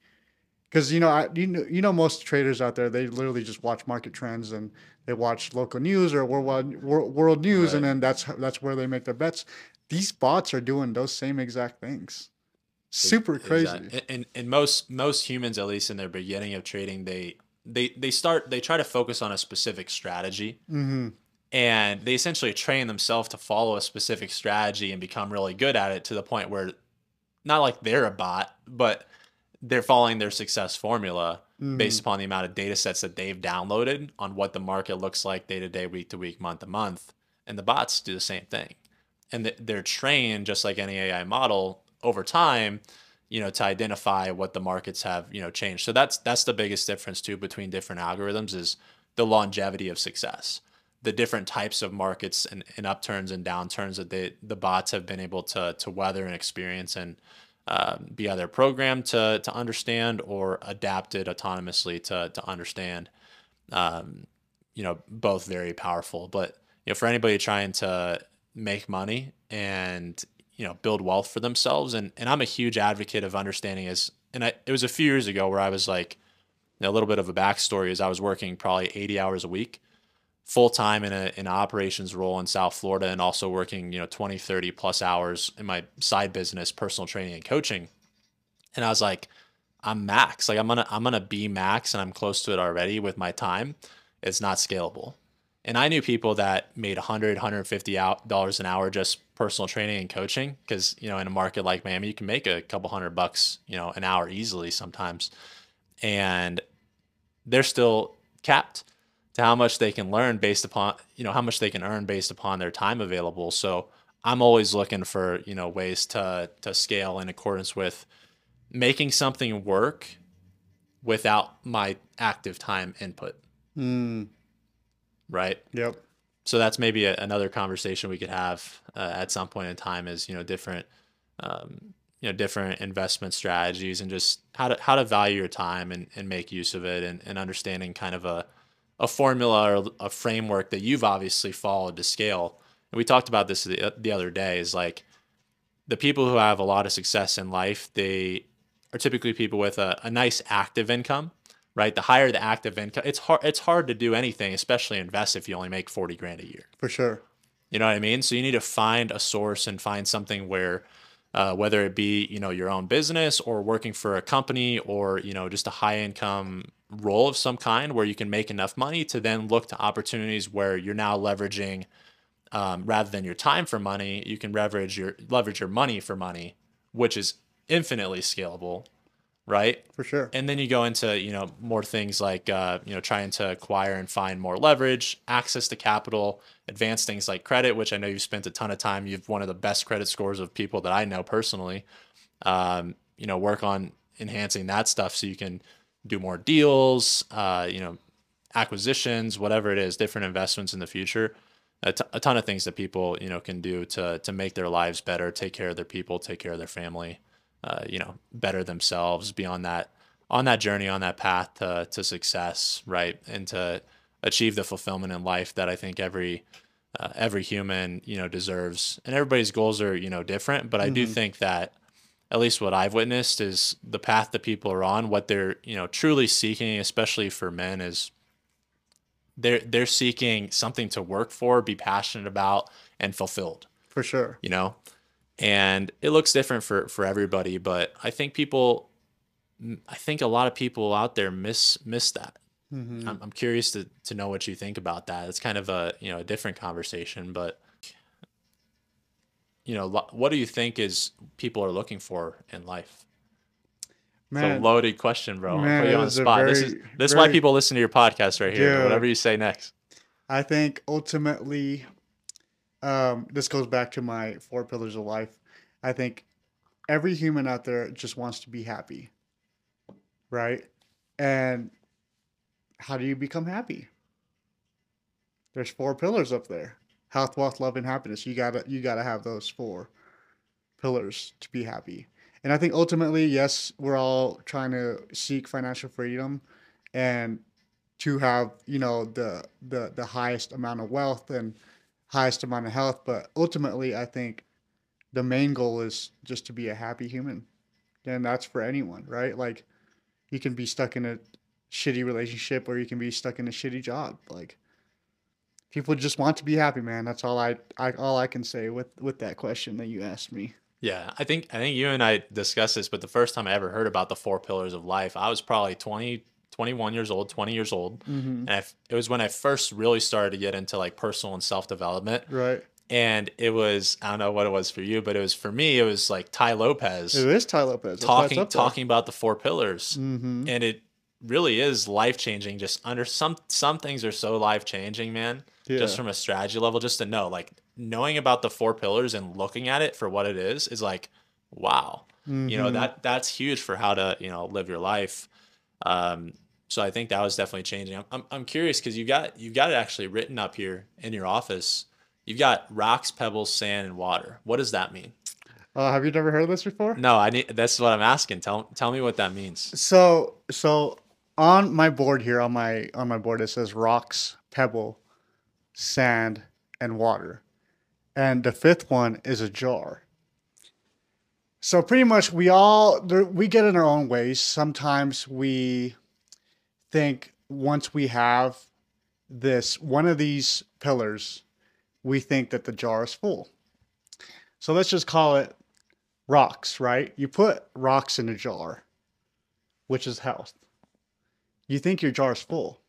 Because you know, I, you know, you know, most traders out there they literally just watch market trends and they watch local news or worldwide world, world news, and then that's that's where they make their bets. These bots are doing those same exact things. Super crazy. Exact- And, and most most humans, at least in their beginning of trading, they they they start they try to focus on a specific strategy, hmm and they essentially train themselves to follow a specific strategy and become really good at it to the point where, not like they're a bot, but they're following their success formula mm-hmm. based upon the amount of data sets that they've downloaded on what the market looks like day to day, week to week, month to month. And the bots do the same thing. And they're trained just like any AI model over time, you know, to identify what the markets have, you know, changed. So that's that's the biggest difference too between different algorithms is the longevity of success. The different types of markets and, and upturns and downturns that they the bots have been able to to weather and experience and um, be either programmed to to understand or adapted autonomously to to understand. Um, you know, both very powerful. But you know, for anybody trying to make money and you know build wealth for themselves, and and I'm a huge advocate of understanding is, and I it was a few years ago where I was like, a little bit of a backstory is I was working probably 80 hours a week full time in a in an operations role in South Florida and also working, you know, 20, 30 plus hours in my side business, personal training and coaching. And I was like, I'm max. Like I'm gonna I'm gonna be max and I'm close to it already with my time. It's not scalable. And I knew people that made 100, 150 out- dollars an hour just personal training and coaching because you know in a market like Miami you can make a couple hundred bucks you know an hour easily sometimes, and they're still capped to how much they can learn based upon you know how much they can earn based upon their time available. So i'm always looking for you know ways to to scale in accordance with making something work without my active time input. Mm, right? Yep. so that's maybe a, another conversation we could have uh, at some point in time is you know different um, you know different investment strategies and just how to how to value your time and, and make use of it and, and understanding kind of a a formula or a framework that you've obviously followed to scale and we talked about this the, the other day is like the people who have a lot of success in life they are typically people with a, a nice active income right the higher the active income it's hard it's hard to do anything especially invest if you only make 40 grand a year For sure. you know what I mean? So you need to find a source and find something where, uh, whether it be you know your own business or working for a company or you know just a high income role of some kind where you can make enough money to then look to opportunities where you're now leveraging um, rather than your time for money, you can leverage your leverage your money for money, which is infinitely scalable, right? For sure. and then you go into you know more things like uh, you know trying to acquire and find more leverage access to capital advanced things like credit which i know you've spent a ton of time you've one of the best credit scores of people that i know personally um, you know work on enhancing that stuff so you can do more deals uh, you know acquisitions whatever it is different investments in the future. A, t- a ton of things that people you know can do to to make their lives better take care of their people take care of their family uh, you know better themselves be on that on that journey on that path to, to success right? And to achieve the fulfillment in life that i think every uh, every human you know deserves. And everybody's goals are you know different but i do think that at least what i've witnessed is the path that people are on what they're you know truly seeking especially for men is they're they're seeking something to work for be passionate about and fulfilled For sure. you know and it looks different for for everybody but i think people i think a lot of people out there miss miss that Mm-hmm. I'm, I'm curious to to know what you think about that it's kind of a you know a different conversation but you know lo- what do you think is people are looking for in life It's a loaded question, bro. I'll Man, put you on the spot. this is this is why people listen to your podcast right here. Dude. Whatever you say next. I think ultimately, um, this goes back to my four pillars of life. I think every human out there just wants to be happy, right? And how do you become happy? There's four pillars up there: health, wealth, love, and happiness. You gotta you gotta have those four pillars to be happy. And I think ultimately, yes, we're all trying to seek financial freedom and to have you know the the the highest amount of wealth and highest amount of health but ultimately i think the main goal is just to be a happy human and that's for anyone right like you can be stuck in a shitty relationship or you can be stuck in a shitty job like people just want to be happy man that's all i, I all i can say with with that question that you asked me Yeah, I think I think you and I discussed this, but the first time I ever heard about the four pillars of life, I was probably 20, 21 years old, 20 years old. mm-hmm. And I it was when I first really started to get into like personal and self development. right And it was, I don't know what it was for you, but it was for me, it was like Tai Lopez it is Tai Lopez That's why it's talking talking about the four pillars. mm-hmm. And it really is life changing. Just under some some things are so life changing, man. Yeah. Just from a strategy level, just to know, like knowing about the four pillars and looking at it for what it is is like, wow. You know, Mhm. that that's huge for how to, you know, live your life. Um, so I think that was definitely changing. I'm, I'm, I'm curious because you got you've got it actually written up here in your office. You've got rocks, pebbles, sand, and water. What does that mean? uh, have you never heard of this before No, I need. That's what I'm asking. Tell tell me what that means. So so on my board here on my on my board it says rocks, pebble, sand, and water. And the fifth one is a jar. So pretty much we all we get in our own ways. Sometimes we think once we have this one of these pillars, we think that the jar is full. So let's just call it rocks, right? You put rocks in a jar which is health. You think your jar is full,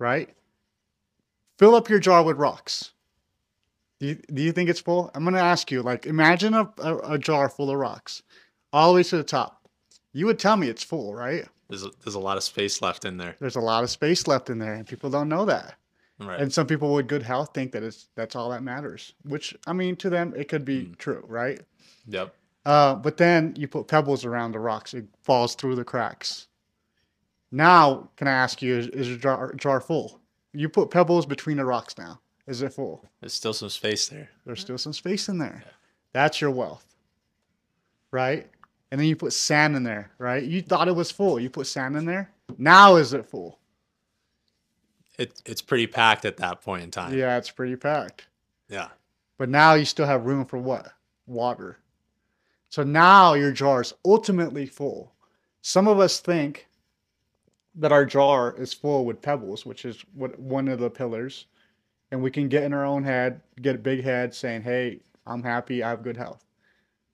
right? Fill up your jar with rocks. Do you, do you think it's full? I'm going to ask you, like, imagine a, a, a jar full of rocks all the way to the top. You would tell me it's full, right? There's a, there's a lot of space left in there. There's a lot of space left in there, and people don't know that. Right. And some people with good health think that it's that's all that matters. Which I mean, to them, it could be true, right? yep. Uh, but then you put pebbles around the rocks, it falls through the cracks. Now, can I ask you, is, is your jar, jar full? You put pebbles between the rocks now. Is it full? There's still some space there. There's still some space in there. That's your wealth, right? And then you put sand in there, right? You thought it was full. You put sand in there. Now is it full? It it's pretty packed at that point in time. Yeah, it's pretty packed. Yeah. But now you still have room for what? Water. So now your jar is ultimately full. Some of us think that our jar is full with pebbles, which is what one of the pillars, and we can get in our own head, get a big head saying, "Hey, I'm happy, I have good health."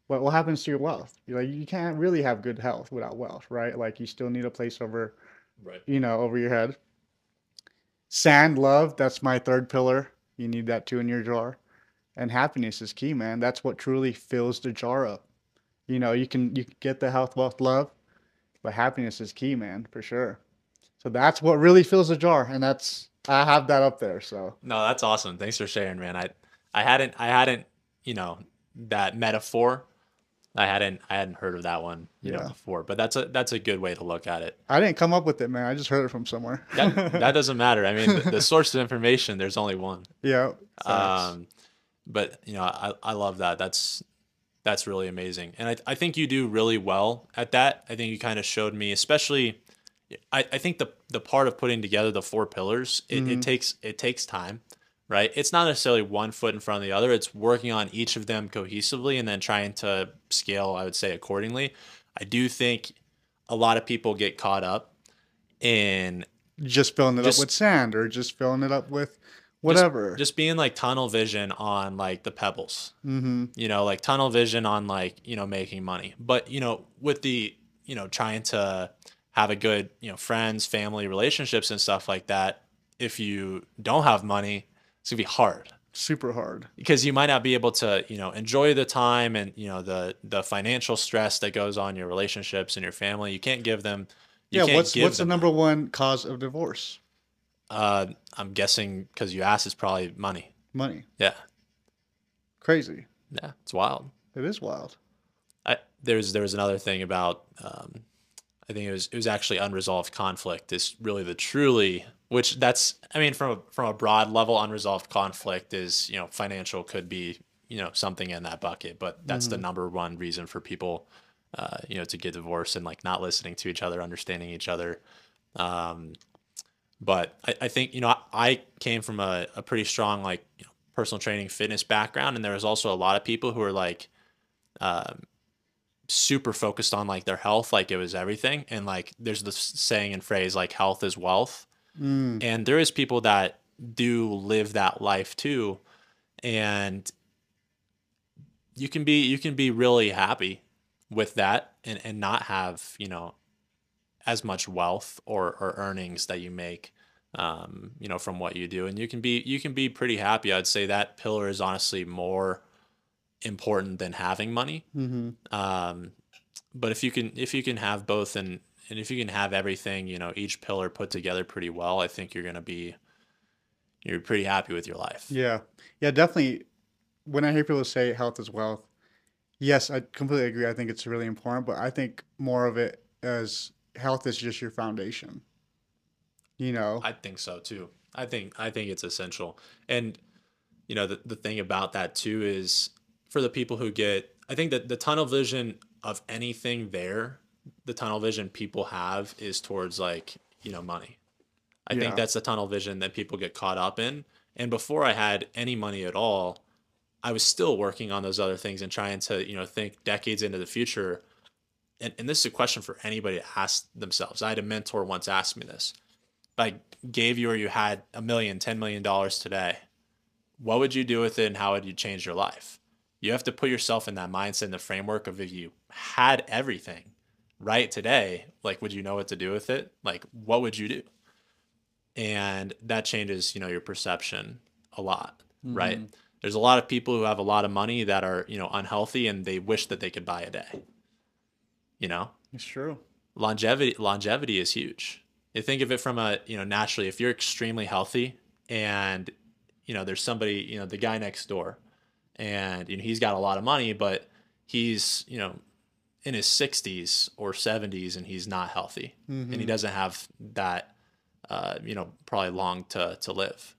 But what happens to your wealth? You're like you can't really have good health without wealth, right? Like you still need a place over Right. you know, over your head. Sand, love, that's my third pillar. You need that too in your jar. And happiness is key, man. That's what truly fills the jar up. You know, you can you can get the health, wealth, love, but happiness is key, man, for sure. So that's what really fills the jar, and that's I have that up there. So No, that's awesome. Thanks for sharing, man. I I hadn't I hadn't, you know, that metaphor. I hadn't I hadn't heard of that one, you know, before. But that's a that's a good way to look at it. I didn't come up with it, man. I just heard it from somewhere. That that doesn't matter. I mean, the, the source of information, there's only one. yeah. Um, but you know, I, I love that. That's that's really amazing, and I, I think you do really well at that. I think you kind of showed me, especially. I, I think the the part of putting together the four pillars, it, it takes it takes time, right? It's not necessarily one foot in front of the other. It's working on each of them cohesively and then trying to scale. I would say accordingly. I do think a lot of people get caught up in just filling it just- up with sand or just filling it up with just- whatever. just being like tunnel vision on like the pebbles mm-hmm. you know like tunnel vision on like you know making money but you know with the you know trying to have a good you know friends family relationships and stuff like that if you don't have money it's gonna be hard super hard. because you might not be able to you know enjoy the time and you know the the financial stress that goes on your relationships and your family you can't give them you yeah, can't what's give what's the number one cause of divorce? uh i'm guessing because you asked it's probably money Money. yeah Crazy. yeah it's wild It is wild. I, there's there was another thing about um, I think it was it was actually unresolved conflict is really the truly which that's I mean from a, from a broad level unresolved conflict is you know financial could be you know something in that bucket but that's the number one reason for people uh, you know to get divorced and like not listening to each other understanding each other. Um, but I, I think you know I, I came from a, a pretty strong like you know, personal training fitness background and there was also a lot of people who were like um, super focused on like their health like it was everything and like there's this saying and phrase like health is wealth Mm. and there is people that do live that life too and you can be you can be really happy with that and, and not have you know as much wealth or, or earnings that you make um, you know from what you do and you can be you can be pretty happy i'd say that pillar is honestly more important than having money hmm um, but if you can if you can have both and and if you can have everything you know each pillar put together pretty well i think you're gonna be you're pretty happy with your life Yeah. Yeah, definitely. When I hear people say health is wealth, yes, I completely agree. I think it's really important, but I think more of it as health is just your foundation. You know? I think so too. I think I think it's essential. And you know, the, the thing about that too is for the people who get I think that the tunnel vision of anything there, the tunnel vision people have is towards like, you know, money. I Yeah. think that's the tunnel vision that people get caught up in. And before I had any money at all, I was still working on those other things and trying to, you know, think decades into the future. And, and this is a question for anybody to ask themselves. I had a mentor once ask me this like gave you or you had a million, ten million dollars today, what would you do with it and how would you change your life? You have to put yourself in that mindset and the framework of if you had everything right today, like would you know what to do with it? Like what would you do? And that changes, you know, your perception a lot, mm-hmm. right? There's a lot of people who have a lot of money that are, you know, unhealthy and they wish that they could buy a day. You know? It's true. longevity longevity is huge. You think of it from a you know naturally if you're extremely healthy and you know there's somebody you know the guy next door and you know he's got a lot of money but he's you know in his 60s or 70s and he's not healthy. And he doesn't have that uh, you know probably long to to live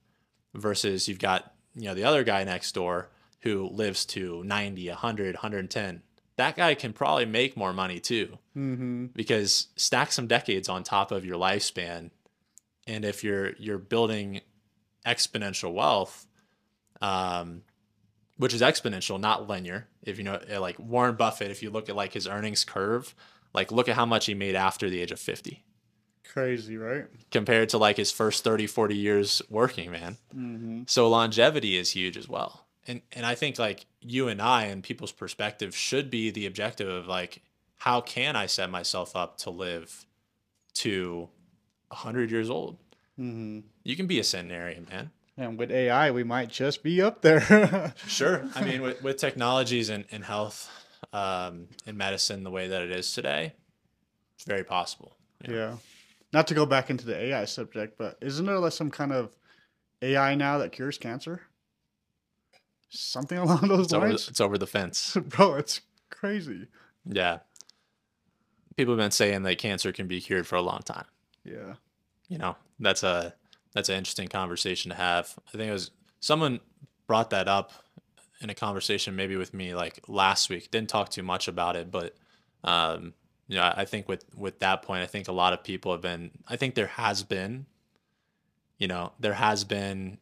versus you've got you know the other guy next door who lives to 90 100 110 that guy can probably make more money too Mm-hmm. because stack some decades on top of your lifespan. And if you're you're building exponential wealth um which is exponential not linear if you know eh, like Warren Buffett if you look at like his earnings curve like look at how much he made after the age of 50 Crazy, right? compared to like his first 30 40 years working man Mm-hmm. so longevity is huge as well. And and I think like you and I and people's perspective should be the objective of like how can I set myself up to live to 100 years old? Mm-hmm. You can be a centenarian, man. And with AI, we might just be up there. Sure. I mean with, with technologies and, and health um, and medicine the way that it is today, it's very possible. you know? yeah. Not to go back into the AI subject, but isn't there like some kind of AI now that cures cancer? Something along those It's over, the, lines? it's over the fence. Bro, it's crazy. Yeah. People have been saying that cancer can be cured for a long time. Yeah. you know that's a that's an interesting conversation to have. I think it was someone brought that up in a conversation maybe with me like last week. Didn't talk too much about it but um you know i think with with that point i think a lot of people have been i think there has been you know there has been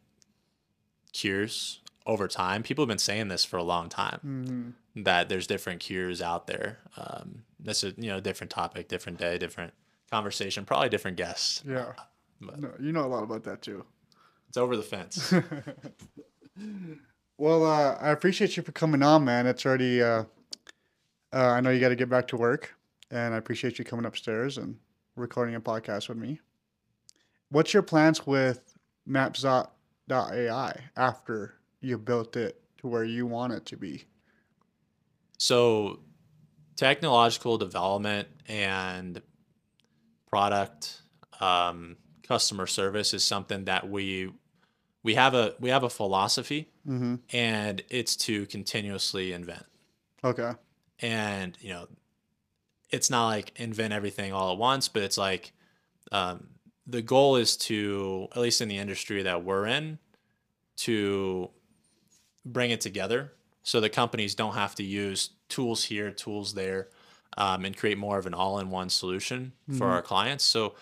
cures over time. People have been saying this for a long time Mm-hmm. that there's different cures out there. Um that's a you know different topic different day different conversation probably different guests Yeah. But- No, you know a lot about that too. It's over the fence. Well, uh, I appreciate you for coming on, man. It's already, uh, uh, I know you got to get back to work, and I appreciate you coming upstairs and recording a podcast with me. What's your plans with Maps.ai after you built it to where you want it to be? So, technological development and product um, customer service is something that we we have a we have a philosophy, Mm-hmm. and it's to continuously invent. Okay. And you know, it's not like invent everything all at once, but it's like um, the goal is to at least in the industry that we're in to bring it together so the companies don't have to use tools here tools there um, and create more of an all-in-one solution for our clients so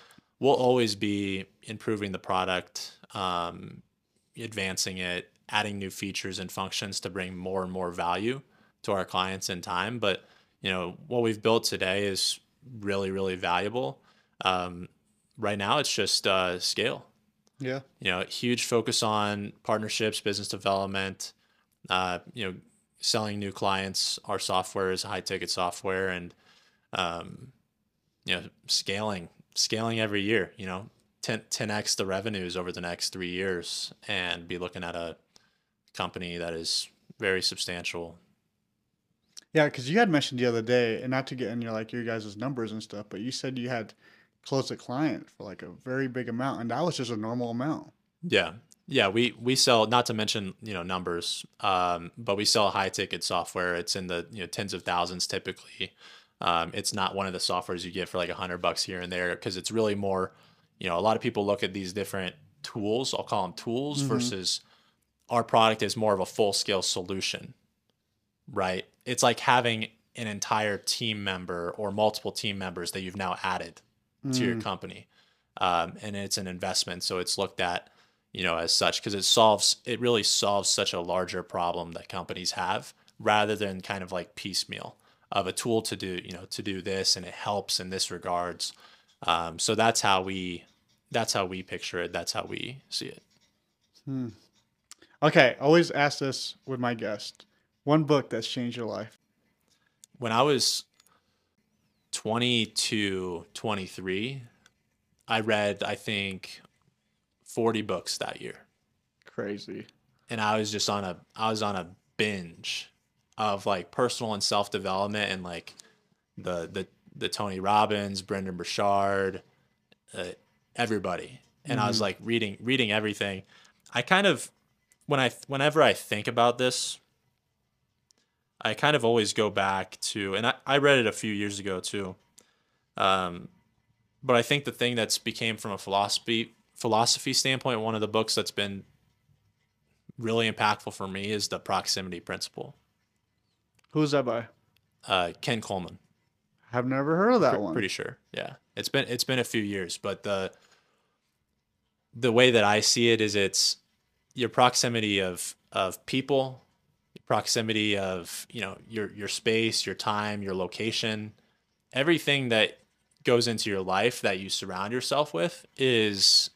we'll always be improving the product um, advancing it adding new features and functions to bring more and more value to our clients in time but you know what we've built today is really really valuable um, right now it's just uh, scale Yeah. you know, huge focus on partnerships, business development, uh, you know, selling new clients. Our software is high ticket software and, um, you know, scaling, scaling every year, you know, 10, 10x the revenues over the next three years and be looking at a company that is very substantial. Yeah, because you had mentioned the other day, and not to get in your like your guys' numbers and stuff, but you said you had closed a client for like a very big amount, and that was just a normal amount. Yeah. Yeah, we we sell not to mention you know numbers, um, but we sell high ticket software. It's in the you know tens of thousands typically. Um, it's not one of the softwares you get for like a hundred bucks here and there because it's really more. You know, a lot of people look at these different tools. I'll call them tools versus our product is more of a full scale solution, right? It's like having an entire team member or multiple team members that you've now added to your company, um, and it's an investment. So it's looked at you know, as such, because it solves, it really solves such a larger problem that companies have rather than kind of like piecemeal of a tool to do, you know, to do this and it helps in this regards. Um, so that's how we, that's how we picture it. That's how we see it. Okay, always ask this with my guest. One book that's changed your life. When I was 22, 23, I read, I think, 40 books that year. Crazy. and I was just on a I was on a binge of like personal and self development and like the the the Tony Robbins, Brendon Burchard, uh, everybody, and I was like reading reading everything. I kind of when I whenever I think about this, I kind of always go back to, and I, I read it a few years ago too. Um, but I think the thing that's became from a philosophy philosophy standpoint, one of the books that's been really impactful for me is the proximity principle. Who's that by? Uh, Ken Coleman, I've never heard of that one. pretty sure. Yeah, it's been it's been a few years, but the the way that I see it is it's your proximity of of people, proximity of you know your your space, your time, your location, everything that goes into your life that you surround yourself with is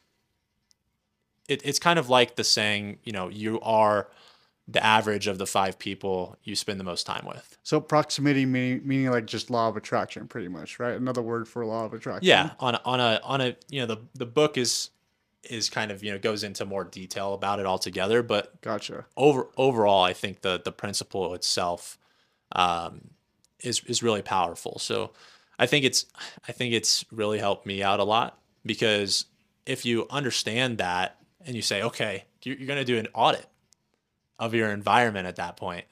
it, it's kind of like the saying, you know, you are the average of the five people you spend the most time with. So proximity meaning, meaning like just law of attraction, pretty much, right? Another word for law of attraction. Yeah, on a, on a on a you know the the book is is kind of you know goes into more detail about it altogether, but Gotcha. over overall, I think the the principle itself um, is is really powerful. So I think it's I think it's really helped me out a lot because if you understand that and you say, okay, you're, you're going to do an audit of your environment at that point,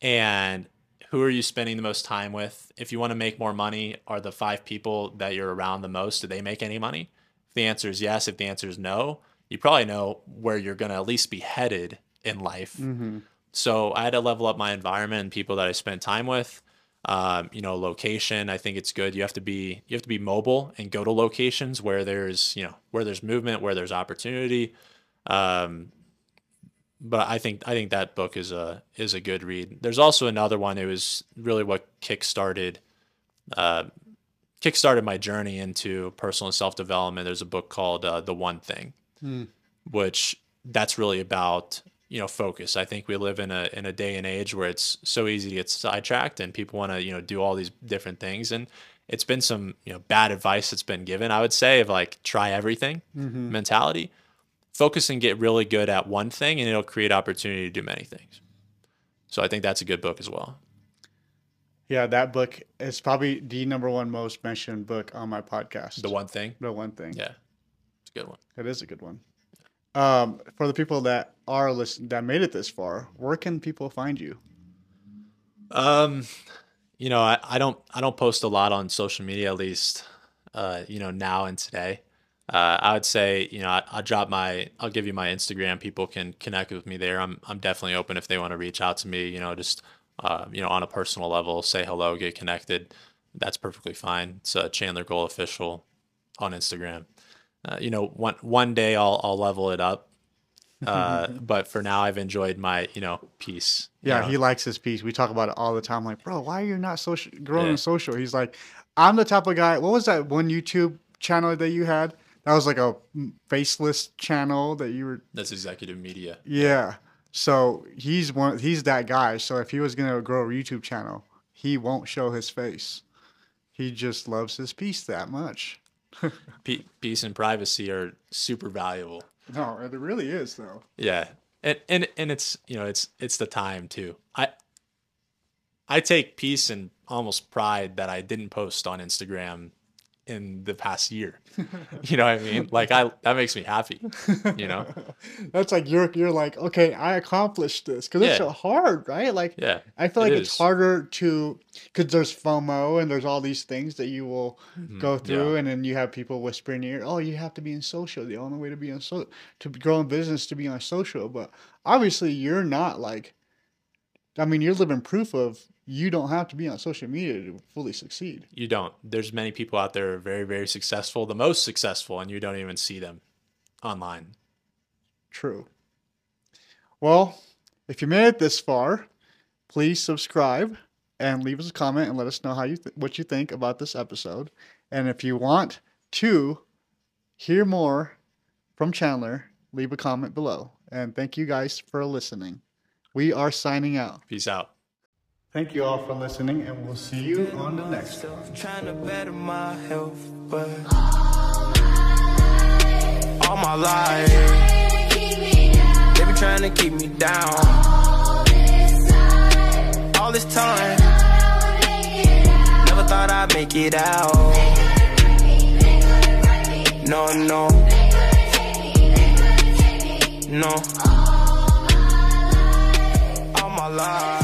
and who are you spending the most time with? If you want to make more money, are the five people that you're around the most, do they make any money? If the answer is yes, if the answer is no, you probably know where you're going to at least be headed in life. Mm-hmm. So I had to level up my environment and people that I spent time with. Um, you know, location. I think it's good. You have to be you have to be mobile and go to locations where there's you know where there's movement, where there's opportunity. Um, but I think I think that book is a is a good read. There's also another one. It was really what kickstarted uh, kickstarted my journey into personal and self development. There's a book called uh, The One Thing, Hmm. which that's really about you know focus. I think we live in a in a day and age where it's so easy to get sidetracked and people want to you know do all these different things and it's been some you know bad advice that's been given. I would say of like try everything Mm-hmm. mentality. Focus and get really good at one thing, and it'll create opportunity to do many things. So I think that's a good book as well. Yeah, that book is probably the number one most mentioned book on my podcast. The one thing, The one thing. yeah, it's a good one. It is a good one. Um, for the people that are listen that made it this far, where can people find you? Um, you know, I, I don't I don't post a lot on social media at least. Uh, you know, now and today. Uh, I would say, you know, I, I'll drop my, I'll give you my Instagram. People can connect with me there. I'm, I'm definitely open if they want to reach out to me. You know, just, uh, you know, on a personal level, say hello, get connected. That's perfectly fine. It's uh, Chandler Gull Official on Instagram. Uh, you know, one one day I'll I'll level it up. Uh, but for now, I've enjoyed my, you know, piece. you Yeah, know. he likes his piece. We talk about it all the time. Like, bro, why are you not social growing Yeah. social? He's like, I'm the type of guy. What was that one YouTube channel that you had? That was like a faceless channel that you were. That's executive media. Yeah. So he's one. He's that guy. So if he was gonna grow a YouTube channel, he won't show his face. He just loves his peace that much. Pe- peace and privacy are super valuable. No, it really is though. Yeah, and and and it's you know it's it's the time too. I I take peace and almost pride that I didn't post on Instagram in the past year. you know what I mean? Like I that makes me happy. You know? That's like you're you're like okay, I accomplished this because it's so hard, right? Like Yeah. I feel it like it's is. harder to because there's FOMO and there's all these things that you will go through, Mm-hmm. yeah. and then you have people whisper in your ear, "Oh, you have to be in social. The only way to be on so to grow in business to be on social." But obviously, you're not like. I mean, you're living proof of you don't have to be on social media to fully succeed. You don't. There's many people out there who are very very successful, the most successful, and you don't even see them online. True. Well, if you made it this far, please subscribe and leave us a comment and let us know how you th- what you think about this episode. And if you want to hear more from Chandler, leave a comment below. And thank you guys for listening. We are signing out. Peace out. Thank you all for listening, and we'll see you on the next one. trying to better my health, but all my life they been trying to keep me down. All this time, never thought I'd make it out. No, no, no. All my life.